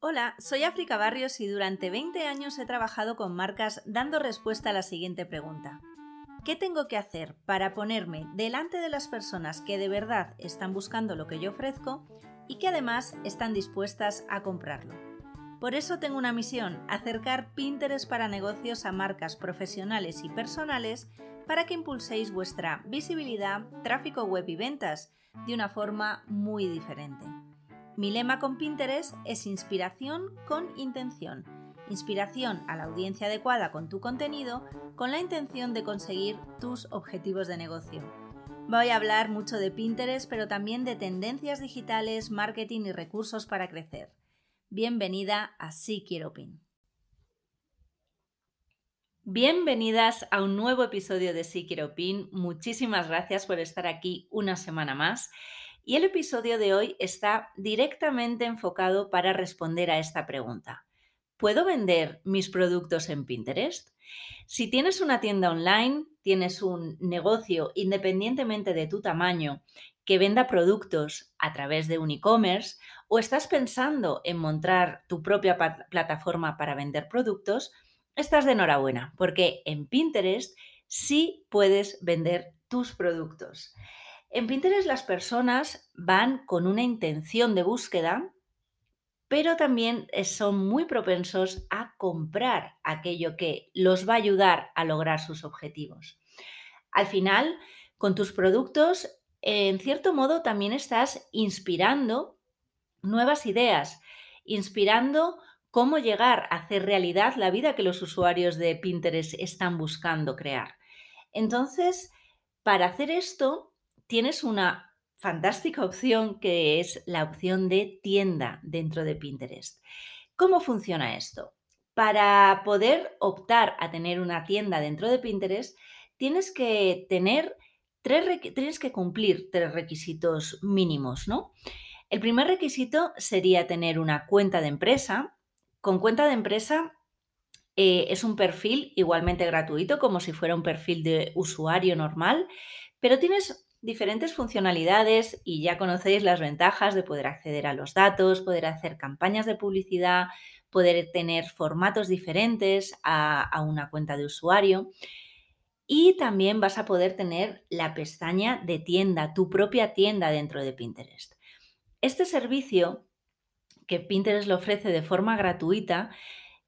Hola, soy África Barrios y durante 20 años he trabajado con marcas dando respuesta a la siguiente pregunta. ¿Qué tengo que hacer para ponerme delante de las personas que de verdad están buscando lo que yo ofrezco y que además están dispuestas a comprarlo? Por eso tengo una misión, acercar Pinterest para negocios a marcas profesionales y personales para que impulséis vuestra visibilidad, tráfico web y ventas de una forma muy diferente. Mi lema con Pinterest es inspiración con intención. Inspiración a la audiencia adecuada con tu contenido con la intención de conseguir tus objetivos de negocio. Voy a hablar mucho de Pinterest, pero también de tendencias digitales, marketing y recursos para crecer. Bienvenida a Sí Quiero Pin. Bienvenidas a un nuevo episodio de Sí Quiero Pin. Muchísimas gracias por estar aquí una semana más. Y el episodio de hoy está directamente enfocado para responder a esta pregunta. ¿Puedo vender mis productos en Pinterest? Si tienes una tienda online, tienes un negocio independientemente de tu tamaño que venda productos a través de un e-commerce o estás pensando en montar tu propia plataforma para vender productos, estás de enhorabuena porque en Pinterest sí puedes vender tus productos. En Pinterest las personas van con una intención de búsqueda, pero también eh, son muy propensos a comprar aquello que los va a ayudar a lograr sus objetivos. Al final, con tus productos, en cierto modo también estás inspirando nuevas ideas, inspirando cómo llegar a hacer realidad la vida que los usuarios de Pinterest están buscando crear. Entonces, para hacer esto, tienes una fantástica opción que es la opción de tienda dentro de Pinterest. ¿Cómo funciona esto? Para poder optar a tener una tienda dentro de Pinterest, tienes que tener tres tienes que cumplir tres requisitos mínimos, ¿no? El primer requisito sería tener una cuenta de empresa. Con cuenta de empresa eh, es un perfil igualmente gratuito, como si fuera un perfil de usuario normal, pero tienes diferentes funcionalidades y ya conocéis las ventajas de poder acceder a los datos, poder hacer campañas de publicidad, poder tener formatos diferentes a, una cuenta de usuario. Y también vas a poder tener la pestaña de tienda, tu propia tienda dentro de Pinterest. Este servicio que Pinterest lo ofrece de forma gratuita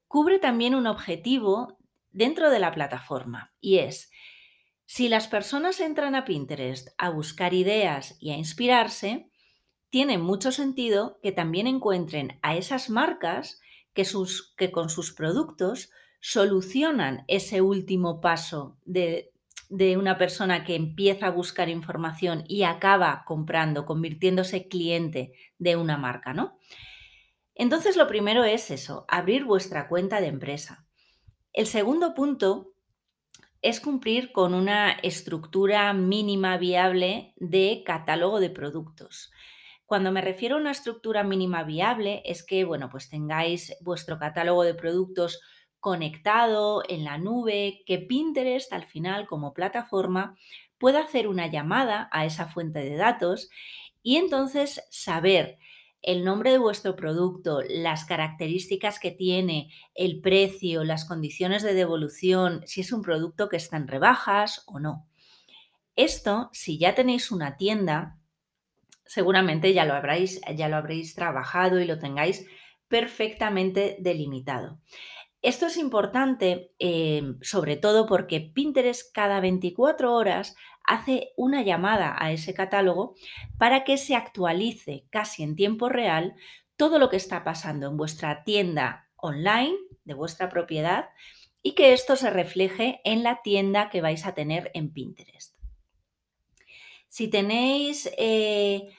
cubre también un objetivo dentro de la plataforma y es si las personas entran a Pinterest a buscar ideas y a inspirarse, tiene mucho sentido que también encuentren a esas marcas que, sus, que con sus productos solucionan ese último paso de, de una persona que empieza a buscar información y acaba comprando, convirtiéndose cliente de una marca, ¿no? Entonces, lo primero es eso, abrir vuestra cuenta de empresa. El segundo punto es cumplir con una estructura mínima viable de catálogo de productos. Cuando me refiero a una estructura mínima viable es que, bueno, pues tengáis vuestro catálogo de productos conectado en la nube, que Pinterest al final como plataforma pueda hacer una llamada a esa fuente de datos y entonces saber el nombre de vuestro producto, las características que tiene, el precio, las condiciones de devolución, si es un producto que está en rebajas o no. Esto, si ya tenéis una tienda, seguramente ya lo habréis, ya lo habréis trabajado y lo tengáis perfectamente delimitado. Esto es importante em, sobre todo porque Pinterest cada 24 horas hace una llamada a ese catálogo para que se actualice casi en tiempo real todo lo que está pasando en vuestra tienda online de vuestra propiedad y que esto se refleje en la tienda que vais a tener en Pinterest. Si tenéis eh,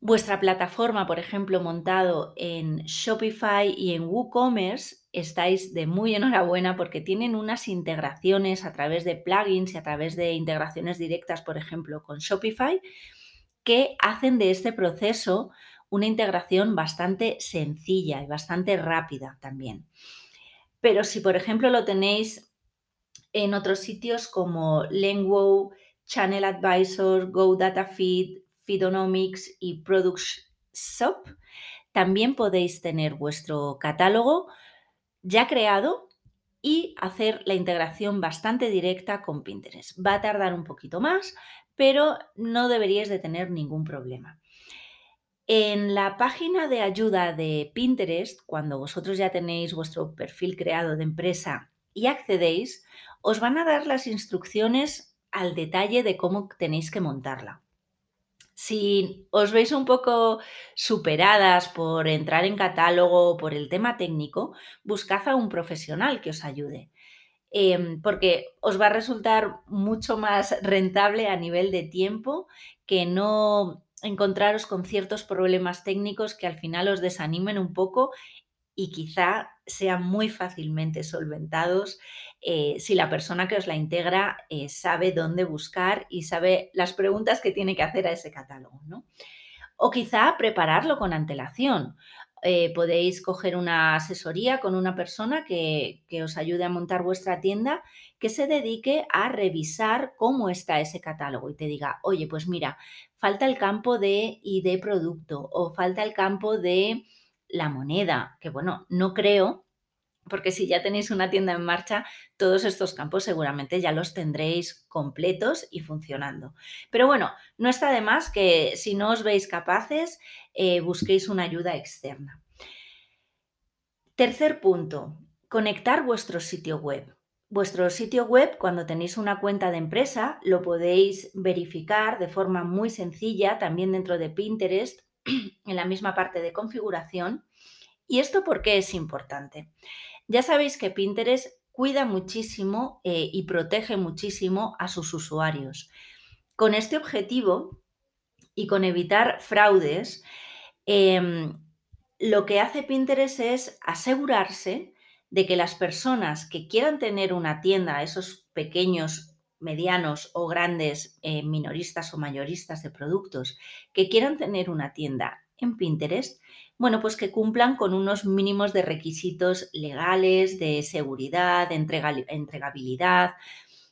vuestra plataforma, por ejemplo, montado en Shopify y en WooCommerce, estáis de muy enhorabuena porque tienen unas integraciones a través de plugins y a través de integraciones directas, por ejemplo, con Shopify, que hacen de este proceso una integración bastante sencilla y bastante rápida también. Pero si, por ejemplo, lo tenéis en otros sitios como Lengwo, Channel Advisor, GoDataFeed, Feedonomics y Products Shop, también podéis tener vuestro catálogo ya creado y hacer la integración bastante directa con Pinterest. Va a tardar un poquito más, pero no deberíais de tener ningún problema. En la página de ayuda de Pinterest, cuando vosotros ya tenéis vuestro perfil creado de empresa y accedéis, os van a dar las instrucciones al detalle de cómo tenéis que montarla. Si os veis un poco superadas por entrar en catálogo o por el tema técnico, buscad a un profesional que os ayude. Em, porque os va a resultar mucho más rentable a nivel de tiempo que no encontraros con ciertos problemas técnicos que al final os desanimen un poco y quizá sean muy fácilmente solventados eh, si la persona que os la integra eh, sabe dónde buscar y sabe las preguntas que tiene que hacer a ese catálogo. ¿no? O quizá prepararlo con antelación. Eh, podéis coger una asesoría con una persona que, que, os ayude a montar vuestra tienda que se dedique a revisar cómo está ese catálogo y te diga, oye, pues mira, falta el campo de ID producto o falta el campo de la moneda, que bueno, no creo, porque si ya tenéis una tienda en marcha, todos estos campos seguramente ya los tendréis completos y funcionando. Pero bueno, no está de más que si no os veis capaces, eh, busquéis una ayuda externa. Tercer punto, conectar vuestro sitio web. Vuestro sitio web, cuando tenéis una cuenta de empresa, lo podéis verificar de forma muy sencilla, también dentro de Pinterest, en la misma parte de configuración. ¿Y esto por qué es importante? Ya sabéis que Pinterest cuida muchísimo eh, y protege muchísimo a sus usuarios. Con este objetivo y con evitar fraudes, em, lo que hace Pinterest es asegurarse de que las personas que quieran tener una tienda, esos pequeños, medianos o grandes eh, minoristas o mayoristas de productos, que quieran tener una tienda en Pinterest, bueno, pues que cumplan con unos mínimos de requisitos legales, de seguridad, de entregabilidad,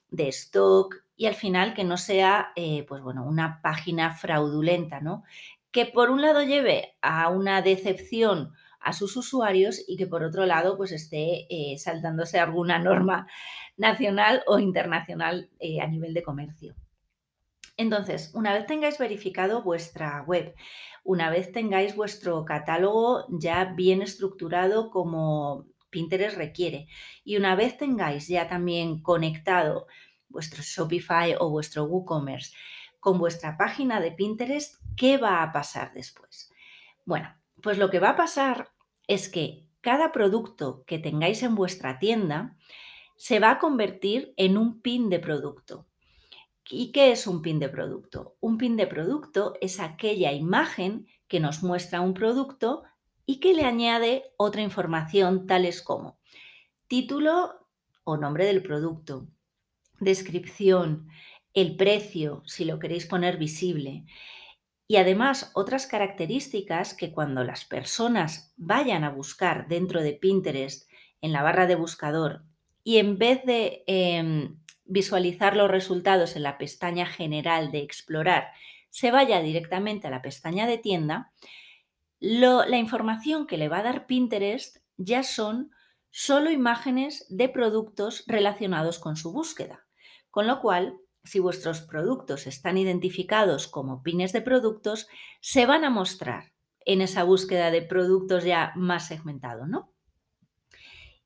de stock y al final que no sea, eh, pues bueno, una página fraudulenta, ¿no? Que por un lado lleve a una decepción a sus usuarios y que por otro lado pues esté eh, saltándose alguna norma nacional o internacional eh, a nivel de comercio. Entonces, una vez tengáis verificado vuestra web, una vez tengáis vuestro catálogo ya bien estructurado como Pinterest requiere y una vez tengáis ya también conectado vuestro Shopify o vuestro WooCommerce con vuestra página de Pinterest, ¿qué va a pasar después? Bueno, pues lo que va a pasar es que cada producto que tengáis en vuestra tienda se va a convertir en un pin de producto. ¿Y qué es un pin de producto? Un pin de producto es aquella imagen que nos muestra un producto y que le añade otra información tales como título o nombre del producto, descripción, el precio, si lo queréis poner visible, y además otras características que cuando las personas vayan a buscar dentro de Pinterest en la barra de buscador y en vez de em, visualizar los resultados en la pestaña general de explorar, se vaya directamente a la pestaña de tienda, la información que le va a dar Pinterest ya son solo imágenes de productos relacionados con su búsqueda. Con lo cual, si vuestros productos están identificados como pines de productos, se van a mostrar en esa búsqueda de productos ya más segmentado, ¿no?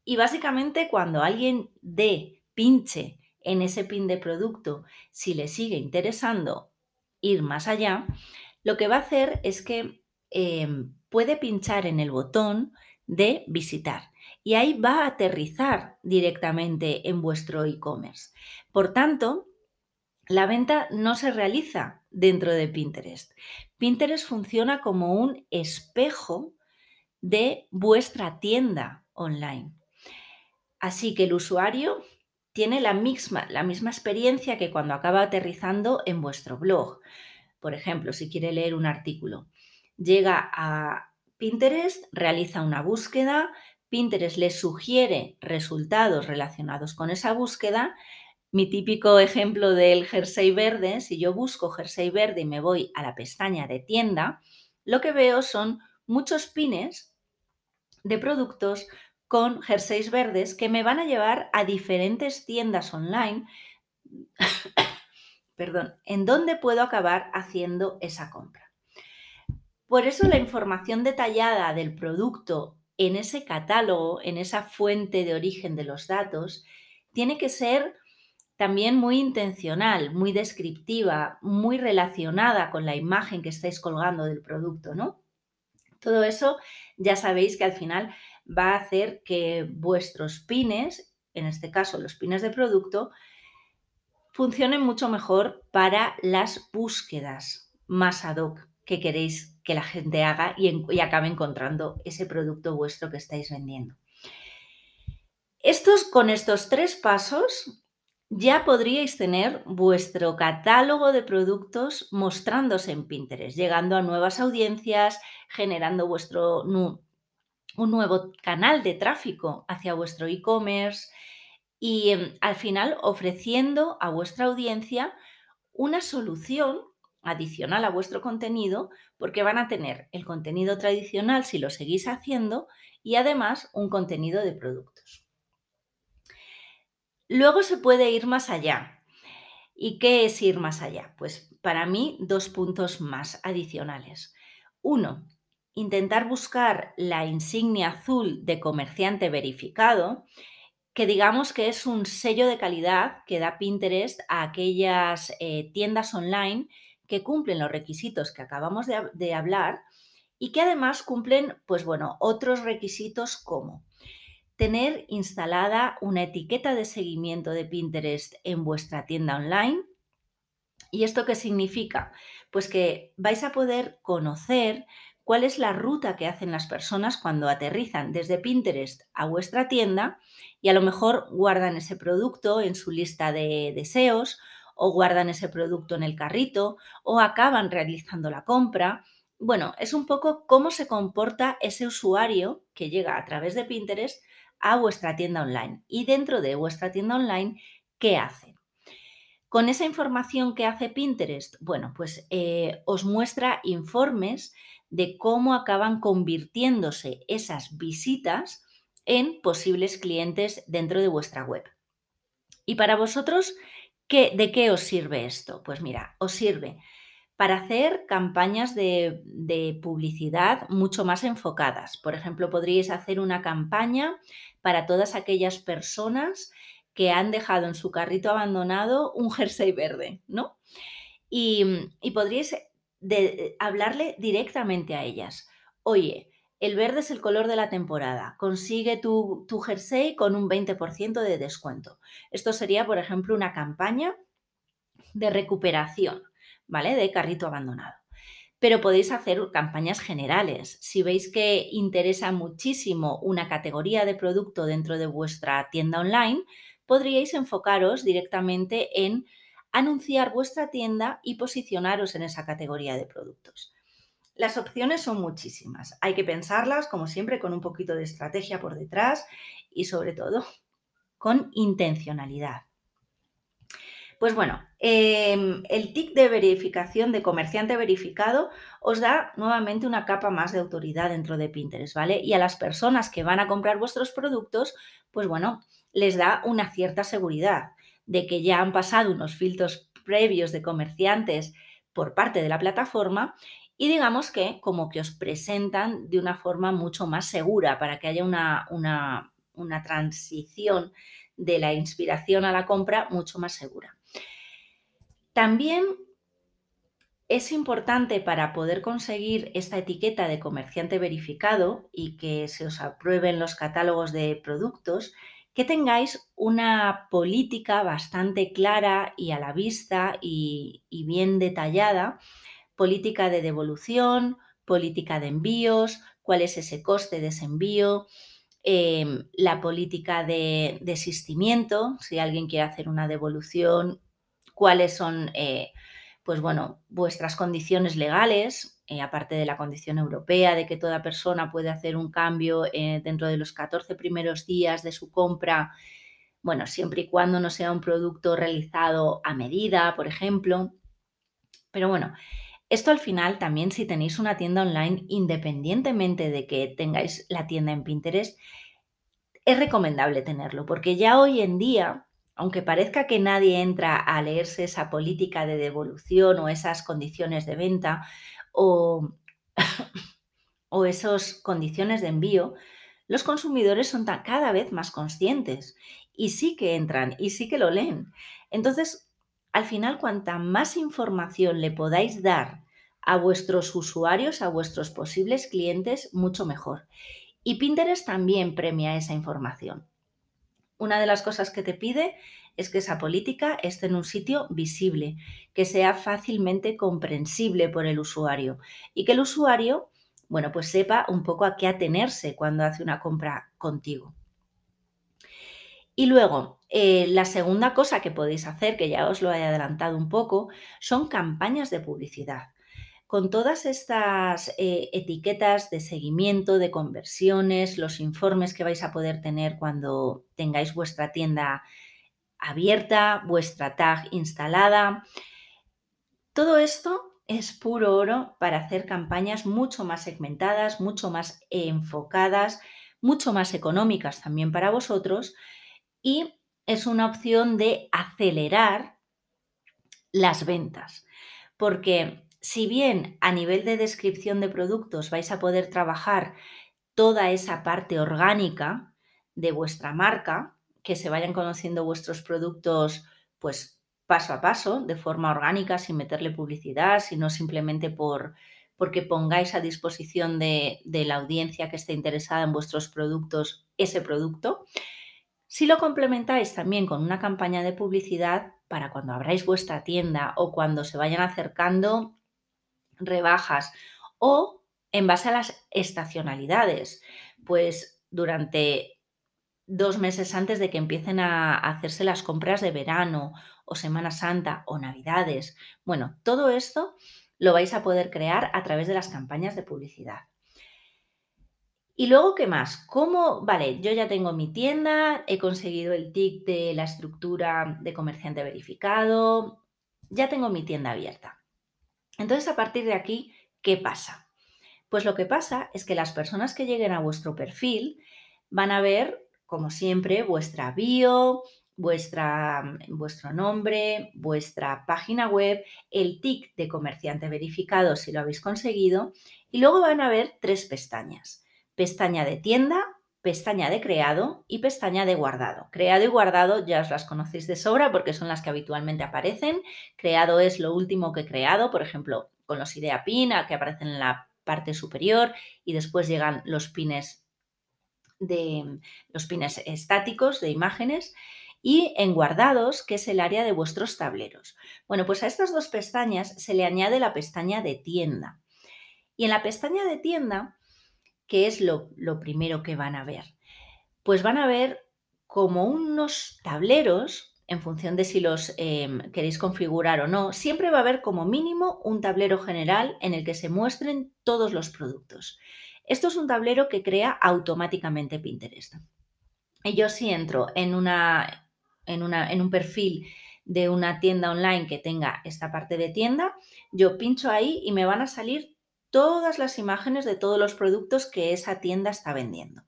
Y básicamente cuando alguien dé, pinche en ese pin de producto, si le sigue interesando ir más allá, lo que va a hacer es que em, puede pinchar en el botón de visitar y ahí va a aterrizar directamente en vuestro e-commerce. Por tanto, la venta no se realiza dentro de Pinterest. Pinterest funciona como un espejo de vuestra tienda online. Así que el usuario tiene la misma, la misma experiencia que cuando acaba aterrizando en vuestro blog. Por ejemplo, si quiere leer un artículo, llega a Pinterest, realiza una búsqueda, Pinterest le sugiere resultados relacionados con esa búsqueda Mi típico ejemplo del jersey verde, si yo busco jersey verde y me voy a la pestaña de tienda, lo que veo son muchos pines de productos con jerseys verdes que me van a llevar a diferentes tiendas online, perdón, en donde puedo acabar haciendo esa compra. Por eso la información detallada del producto en ese catálogo, en esa fuente de origen de los datos, tiene que ser también muy intencional, muy descriptiva, muy relacionada con la imagen que estáis colgando del producto, ¿no? Todo eso ya sabéis que al final va a hacer que vuestros pines, en este caso los pines de producto, funcionen mucho mejor para las búsquedas más ad hoc que queréis que la gente haga y, acabe encontrando ese producto vuestro que estáis vendiendo. Estos, con estos tres pasos ya podríais tener vuestro catálogo de productos mostrándose en Pinterest, llegando a nuevas audiencias, generando vuestro un nuevo canal de tráfico hacia vuestro e-commerce y em, al final ofreciendo a vuestra audiencia una solución adicional a vuestro contenido porque van a tener el contenido tradicional si lo seguís haciendo y además un contenido de productos. Luego se puede ir más allá. ¿Y qué es ir más allá? Pues para mí dos puntos más adicionales. Uno, intentar buscar la insignia azul de comerciante verificado, que digamos que es un sello de calidad que da Pinterest a aquellas eh, tiendas online que cumplen los requisitos que acabamos de, de hablar y que además cumplen, pues bueno, otros requisitos como tener instalada una etiqueta de seguimiento de Pinterest en vuestra tienda online. ¿Y esto qué significa? Pues que vais a poder conocer cuál es la ruta que hacen las personas cuando aterrizan desde Pinterest a vuestra tienda y a lo mejor guardan ese producto en su lista de deseos o guardan ese producto en el carrito o acaban realizando la compra. Bueno, es un poco cómo se comporta ese usuario que llega a través de Pinterest a vuestra tienda online. Y dentro de vuestra tienda online, ¿qué hace? Con esa información que hace Pinterest, bueno, pues eh, os muestra informes de cómo acaban convirtiéndose esas visitas en posibles clientes dentro de vuestra web. Y para vosotros, ¿qué, ¿de qué os sirve esto? Pues mira, os sirve para hacer campañas de, publicidad mucho más enfocadas. Por ejemplo, podríais hacer una campaña para todas aquellas personas que han dejado en su carrito abandonado un jersey verde, ¿no? Y, podríais hablarle directamente a ellas. Oye, el verde es el color de la temporada. Consigue tu, tu jersey con un 20% de descuento. Esto sería, por ejemplo, una campaña de recuperación. ¿Vale? De carrito abandonado. Pero podéis hacer campañas generales. Si veis que interesa muchísimo una categoría de producto dentro de vuestra tienda online, podríais enfocaros directamente en anunciar vuestra tienda y posicionaros en esa categoría de productos. Las opciones son muchísimas. Hay que pensarlas, como siempre, con un poquito de estrategia por detrás y sobre todo con intencionalidad. Pues bueno, em, el TIC de verificación de comerciante verificado os da nuevamente una capa más de autoridad dentro de Pinterest, ¿vale? Y a las personas que van a comprar vuestros productos, pues bueno, les da una cierta seguridad de que ya han pasado unos filtros previos de comerciantes por parte de la plataforma y digamos que como que os presentan de una forma mucho más segura para que haya una, una, una transición de la inspiración a la compra mucho más segura. También es importante para poder conseguir esta etiqueta de comerciante verificado y que se os aprueben los catálogos de productos, que tengáis una política bastante clara y a la vista y, bien detallada, política de devolución, política de envíos, cuál es ese coste de ese envío, em, la política de desistimiento, si alguien quiere hacer una devolución, cuáles son, eh, pues bueno, vuestras condiciones legales, eh, aparte de la condición europea, de que toda persona puede hacer un cambio eh, dentro de los 14 primeros días de su compra Bueno, siempre y cuando no sea un producto realizado a medida, por ejemplo. Pero bueno, esto al final también si tenéis una tienda online, independientemente de que tengáis la tienda en Pinterest, es recomendable tenerlo, porque ya hoy en día, aunque parezca que nadie entra a leerse esa política de devolución o esas condiciones de venta o, o esas condiciones de envío, los consumidores son cada vez más conscientes y sí que entran y sí que lo leen. Entonces, al final, cuanta más información le podáis dar a vuestros usuarios, a vuestros posibles clientes, mucho mejor. Y Pinterest también premia esa información. Una de las cosas que te pide es que esa política esté en un sitio visible, que sea fácilmente comprensible por el usuario y que el usuario, bueno, pues sepa un poco a qué atenerse cuando hace una compra contigo. Y luego, eh, la segunda cosa que podéis hacer, que ya os lo he adelantado un poco, son campañas de publicidad con todas estas eh, etiquetas de seguimiento, de conversiones, los informes que vais a poder tener cuando tengáis vuestra tienda abierta, vuestra tag instalada. Todo esto es puro oro para hacer campañas mucho más segmentadas, mucho más enfocadas, mucho más económicas también para vosotros y es una opción de acelerar las ventas. Porque si bien a nivel de descripción de productos vais a poder trabajar toda esa parte orgánica de vuestra marca, que se vayan conociendo vuestros productos pues paso a paso, de forma orgánica, sin meterle publicidad, sino simplemente por, porque pongáis a disposición de, de la audiencia que esté interesada en vuestros productos ese producto. Si lo complementáis también con una campaña de publicidad para cuando abráis vuestra tienda o cuando se vayan acercando rebajas o en base a las estacionalidades, pues durante dos meses antes de que empiecen a hacerse las compras de verano o Semana Santa o Navidades. Bueno, todo esto lo vais a poder crear a través de las campañas de publicidad. Y luego, ¿qué más? ¿Cómo? Vale, yo ya tengo mi tienda, he conseguido el TIC de la estructura de comerciante verificado, ya tengo mi tienda abierta. Entonces, a partir de aquí, ¿qué pasa? Pues lo que pasa es que las personas que lleguen a vuestro perfil van a ver, como siempre, vuestra bio, vuestra, vuestro nombre, vuestra página web, el TIC de comerciante verificado si lo habéis conseguido, y luego van a ver tres pestañas. Pestaña de tienda, pestaña de creado y pestaña de guardado. Creado y guardado ya os las conocéis de sobra porque son las que habitualmente aparecen. Creado es lo último que he creado, por ejemplo, con los idea pin que aparecen en la parte superior y después llegan los pines de los pines estáticos de imágenes y en guardados, que es el área de vuestros tableros. Bueno, pues a estas dos pestañas se le añade la pestaña de tienda. Y en la pestaña de tienda ¿qué es lo, primero que van a ver? Pues van a ver como unos tableros, en función de si los em, queréis configurar o no, siempre va a haber como mínimo un tablero general en el que se muestren todos los productos. Esto es un tablero que crea automáticamente Pinterest. Y yo si entro en, una, en, una, en un perfil de una tienda online que tenga esta parte de tienda, yo pincho ahí y me van a salir todas las imágenes de todos los productos que esa tienda está vendiendo.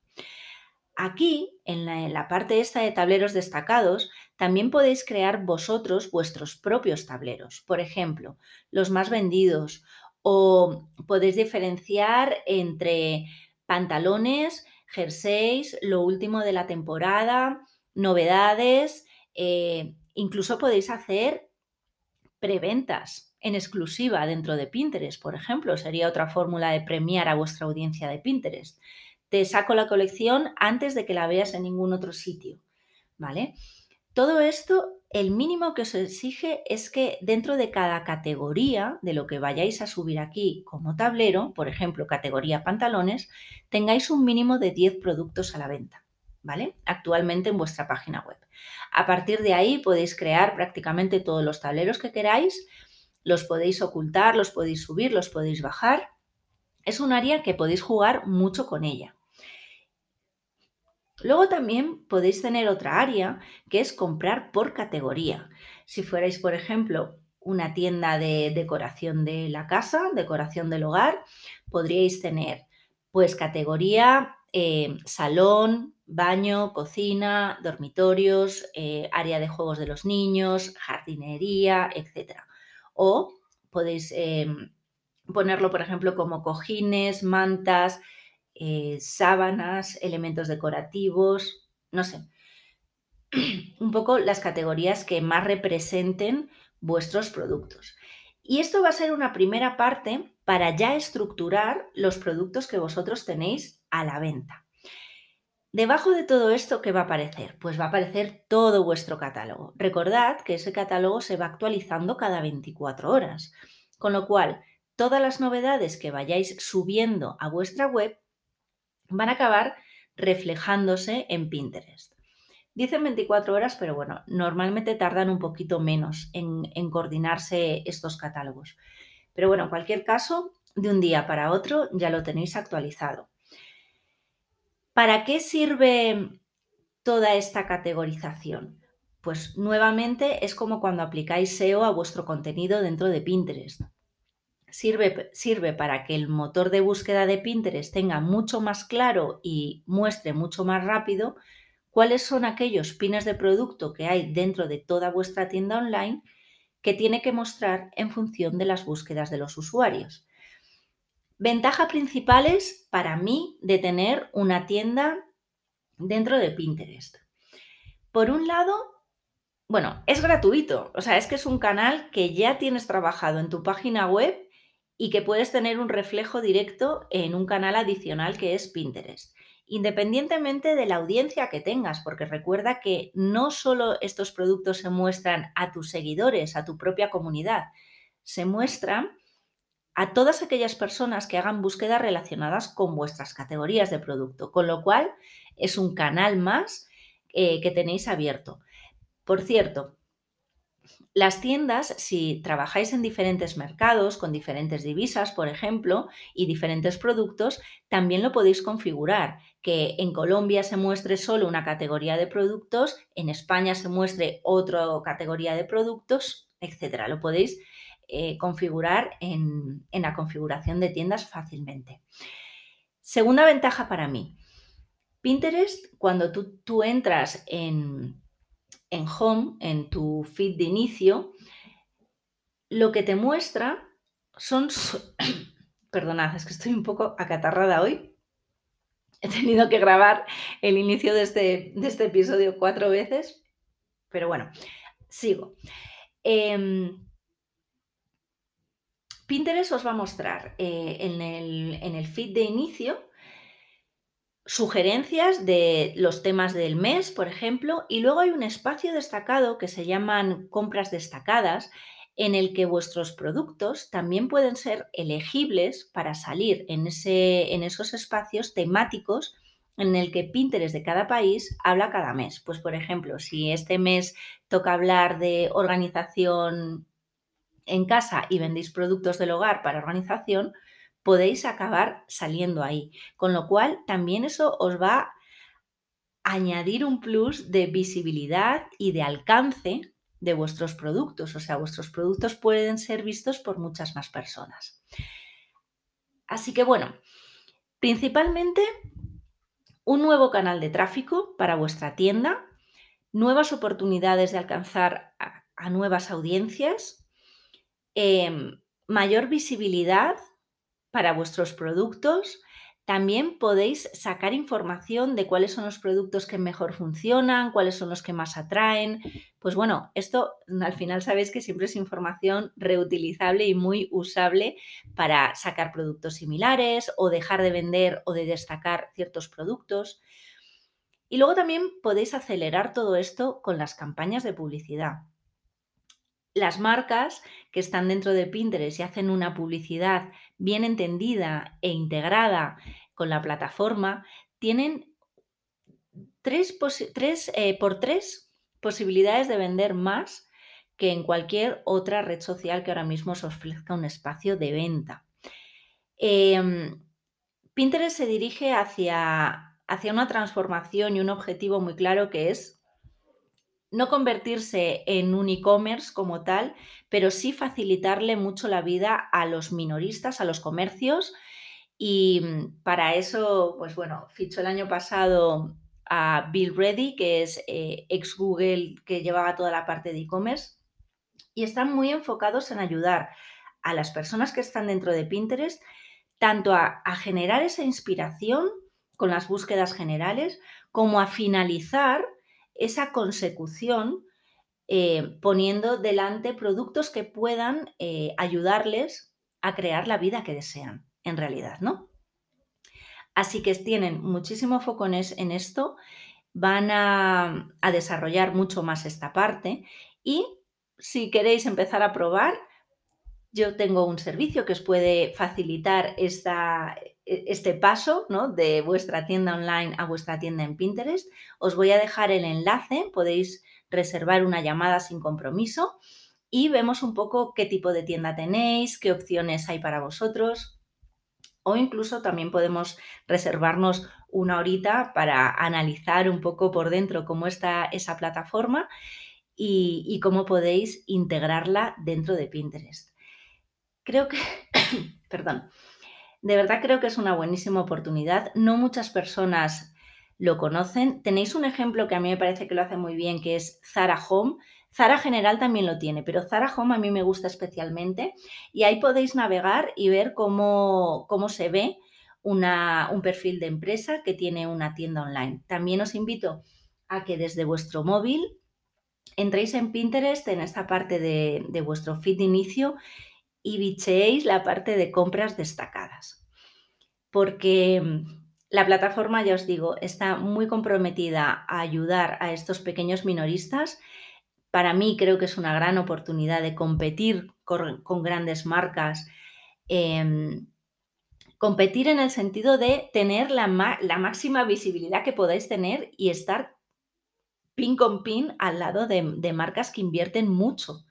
Aquí, en la, parte esta de tableros destacados, también podéis crear vosotros vuestros propios tableros. Por ejemplo, los más vendidos o podéis diferenciar entre pantalones, jerseys, lo último de la temporada, novedades, eh, incluso podéis hacer preventas en exclusiva dentro de Pinterest, por ejemplo. Sería otra fórmula de premiar a vuestra audiencia de Pinterest. Te saco la colección antes de que la veas en ningún otro sitio. ¿Vale? Todo esto, el mínimo que os exige es que dentro de cada categoría de lo que vayáis a subir aquí como tablero, por ejemplo, categoría pantalones, tengáis un mínimo de 10 productos a la venta. ¿Vale? Actualmente en vuestra página web. A partir de ahí podéis crear prácticamente todos los tableros que queráis los podéis ocultar, los podéis subir, los podéis bajar. Es un área que podéis jugar mucho con ella. Luego también podéis tener otra área que es comprar por categoría. Si fuerais, por ejemplo, una tienda de decoración de la casa, decoración del hogar, podríais tener pues categoría eh, salón, baño, cocina, dormitorios, eh, área de juegos de los niños, jardinería, etc. O podéis em, ponerlo, por ejemplo, como cojines, mantas, eh, sábanas, elementos decorativos, no sé. Un poco las categorías que más representen vuestros productos. Y esto va a ser una primera parte para ya estructurar los productos que vosotros tenéis a la venta. Debajo de todo esto, ¿qué va a aparecer? Pues va a aparecer todo vuestro catálogo. Recordad que ese catálogo se va actualizando cada 24 horas, con lo cual todas las novedades que vayáis subiendo a vuestra web van a acabar reflejándose en Pinterest. Dicen 24 horas, pero bueno, normalmente tardan un poquito menos en, coordinarse estos catálogos. Pero bueno, en cualquier caso, de un día para otro ya lo tenéis actualizado. ¿Para qué sirve toda esta categorización? Pues nuevamente es como cuando aplicáis SEO a vuestro contenido dentro de Pinterest. Sirve, sirve, para que el motor de búsqueda de Pinterest tenga mucho más claro y muestre mucho más rápido cuáles son aquellos pines de producto que hay dentro de toda vuestra tienda online que tiene que mostrar en función de las búsquedas de los usuarios. Ventaja principales para mí de tener una tienda dentro de Pinterest. Por un lado, bueno, es gratuito, o sea, es que es un canal que ya tienes trabajado en tu página web y que puedes tener un reflejo directo en un canal adicional que es Pinterest, independientemente de la audiencia que tengas, porque recuerda que no solo estos productos se muestran a tus seguidores, a tu propia comunidad, se muestran a todas aquellas personas que hagan búsquedas relacionadas con vuestras categorías de producto, con lo cual es un canal más eh, que tenéis abierto. Por cierto, las tiendas, si trabajáis en diferentes mercados, con diferentes divisas, por ejemplo, y diferentes productos, también lo podéis configurar. Que en Colombia se muestre solo una categoría de productos, en España se muestre otra categoría de productos, etcétera. Lo podéis eh, configurar en, la configuración de tiendas fácilmente. Segunda ventaja para mí. Pinterest, cuando tú, entras en, en Home, en tu feed de inicio, lo que te muestra son... Perdonad, es que estoy un poco acatarrada hoy. He tenido que grabar el inicio de este, este episodio cuatro veces, pero bueno, sigo. Em, Pinterest os va a mostrar eh, en, el, feed de inicio sugerencias de los temas del mes, por ejemplo, y luego hay un espacio destacado que se llaman compras destacadas, en el que vuestros productos también pueden ser elegibles para salir en, ese, en esos espacios temáticos en el que Pinterest de cada país habla cada mes. Pues, por ejemplo, si este mes toca hablar de organización en casa y vendéis productos del hogar para organización, podéis acabar saliendo ahí. Con lo cual, también eso os va a añadir un plus de visibilidad y de alcance de vuestros productos. O sea, vuestros productos pueden ser vistos por muchas más personas. Así que bueno, principalmente un nuevo canal de tráfico para vuestra tienda, nuevas oportunidades de alcanzar a, a nuevas audiencias Em, mayor visibilidad para vuestros productos. También podéis sacar información de cuáles son los productos que mejor funcionan, cuáles son los que más atraen. Pues bueno, esto al final sabéis que siempre es información reutilizable y muy usable para sacar productos similares o dejar de vender o de destacar ciertos productos. Y luego también podéis acelerar todo esto con las campañas de publicidad las marcas que están dentro de Pinterest y hacen una publicidad bien entendida e integrada con la plataforma, tienen tres, eh, por tres posibilidades de vender más que en cualquier otra red social que ahora mismo os ofrezca un espacio de venta. Em, Pinterest se dirige hacia hacia una transformación y un objetivo muy claro que es no convertirse en un e-commerce como tal, pero sí facilitarle mucho la vida a los minoristas, a los comercios. Y mm, para eso, pues bueno, fichó el año pasado a Bill Reddy, que es eh, ex Google, que llevaba toda la parte de e-commerce. Y están muy enfocados en ayudar a las personas que están dentro de Pinterest, tanto a generar esa inspiración con las búsquedas generales, como a finalizar esa consecución eh, poniendo delante productos que puedan eh, ayudarles a crear la vida que desean, en realidad, ¿no? Así que tienen muchísimo foco en, esto, van a, desarrollar mucho más esta parte y si queréis empezar a probar, yo tengo un servicio que os puede facilitar esta, este paso ¿no? de vuestra tienda online a vuestra tienda en Pinterest. Os voy a dejar el enlace, podéis reservar una llamada sin compromiso y vemos un poco qué tipo de tienda tenéis, qué opciones hay para vosotros. O incluso también podemos reservarnos una horita para analizar un poco por dentro cómo está esa plataforma y, y cómo podéis integrarla dentro de Pinterest. Creo que, perdón, de verdad creo que es una buenísima oportunidad. No muchas personas lo conocen. Tenéis un ejemplo que a mí me parece que lo hace muy bien, que es Zara Home. Zara General también lo tiene, pero Zara Home a mí me gusta especialmente y ahí podéis navegar y ver cómo, cómo se ve una, un perfil de empresa que tiene una tienda online. También os invito a que desde vuestro móvil entréis en Pinterest, en esta parte de, de vuestro feed de inicio y bicheéis la parte de compras destacadas. Porque mm, la plataforma, ya os digo, está muy comprometida a ayudar a estos pequeños minoristas. Para mí creo que es una gran oportunidad de competir con, grandes marcas. Em, competir en el sentido de tener la, máxima visibilidad que podáis tener y estar pin con pin al lado de marcas que invierten mucho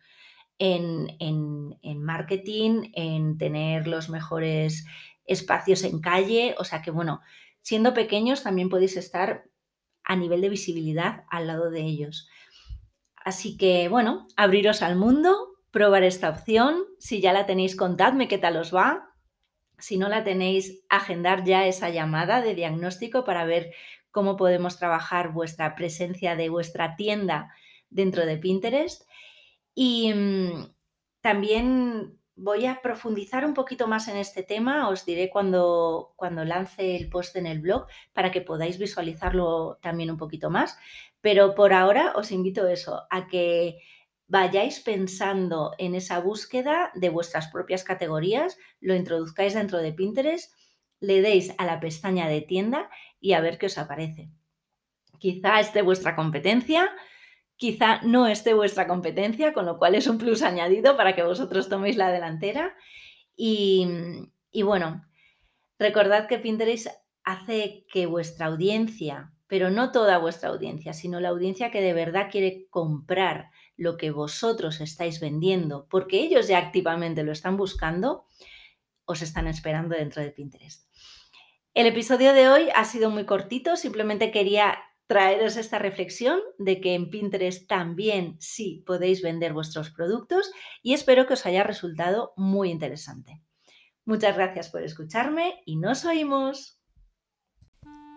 en, marketing, en tener los mejores espacios en calle. O sea que, bueno, siendo pequeños también podéis estar a nivel de visibilidad al lado de ellos. Así que, bueno, abriros al mundo, probar esta opción. Si ya la tenéis, contadme qué tal os va. Si no la tenéis, agendar ya esa llamada de diagnóstico para ver cómo podemos trabajar vuestra presencia de vuestra tienda dentro de Pinterest. Y mm, también voy a profundizar un poquito más en este tema, os diré cuando, cuando lance el post en el blog para que podáis visualizarlo también un poquito más. Pero por ahora os invito eso, a que vayáis pensando en esa búsqueda de vuestras propias categorías, lo introduzcáis dentro de Pinterest, le deis a la pestaña de tienda y a ver qué os aparece. Quizá esté vuestra competencia, quizá no esté vuestra competencia, con lo cual es un plus añadido para que vosotros toméis la delantera. Y, bueno, recordad que Pinterest hace que vuestra audiencia, pero no toda vuestra audiencia, sino la audiencia que de verdad quiere comprar lo que vosotros estáis vendiendo, porque ellos ya activamente lo están buscando, os están esperando dentro de Pinterest. El episodio de hoy ha sido muy cortito, simplemente quería traeros esta reflexión de que en Pinterest también sí podéis vender vuestros productos y espero que os haya resultado muy interesante. Muchas gracias por escucharme y nos oímos.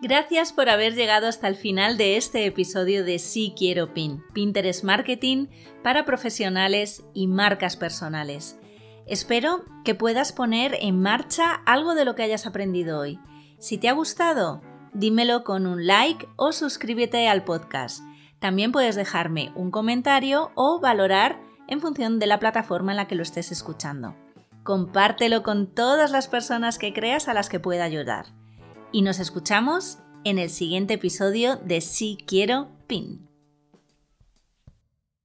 Gracias por haber llegado hasta el final de este episodio de Sí Quiero Pin, Pinterest Marketing para profesionales y marcas personales. Espero que puedas poner en marcha algo de lo que hayas aprendido hoy. Si te ha gustado, dímelo con un like o suscríbete al podcast. También puedes dejarme un comentario o valorar en función de la plataforma en la que lo estés escuchando. Compártelo con todas las personas que creas a las que pueda ayudar. Y nos escuchamos en el siguiente episodio de Si Quiero Pin.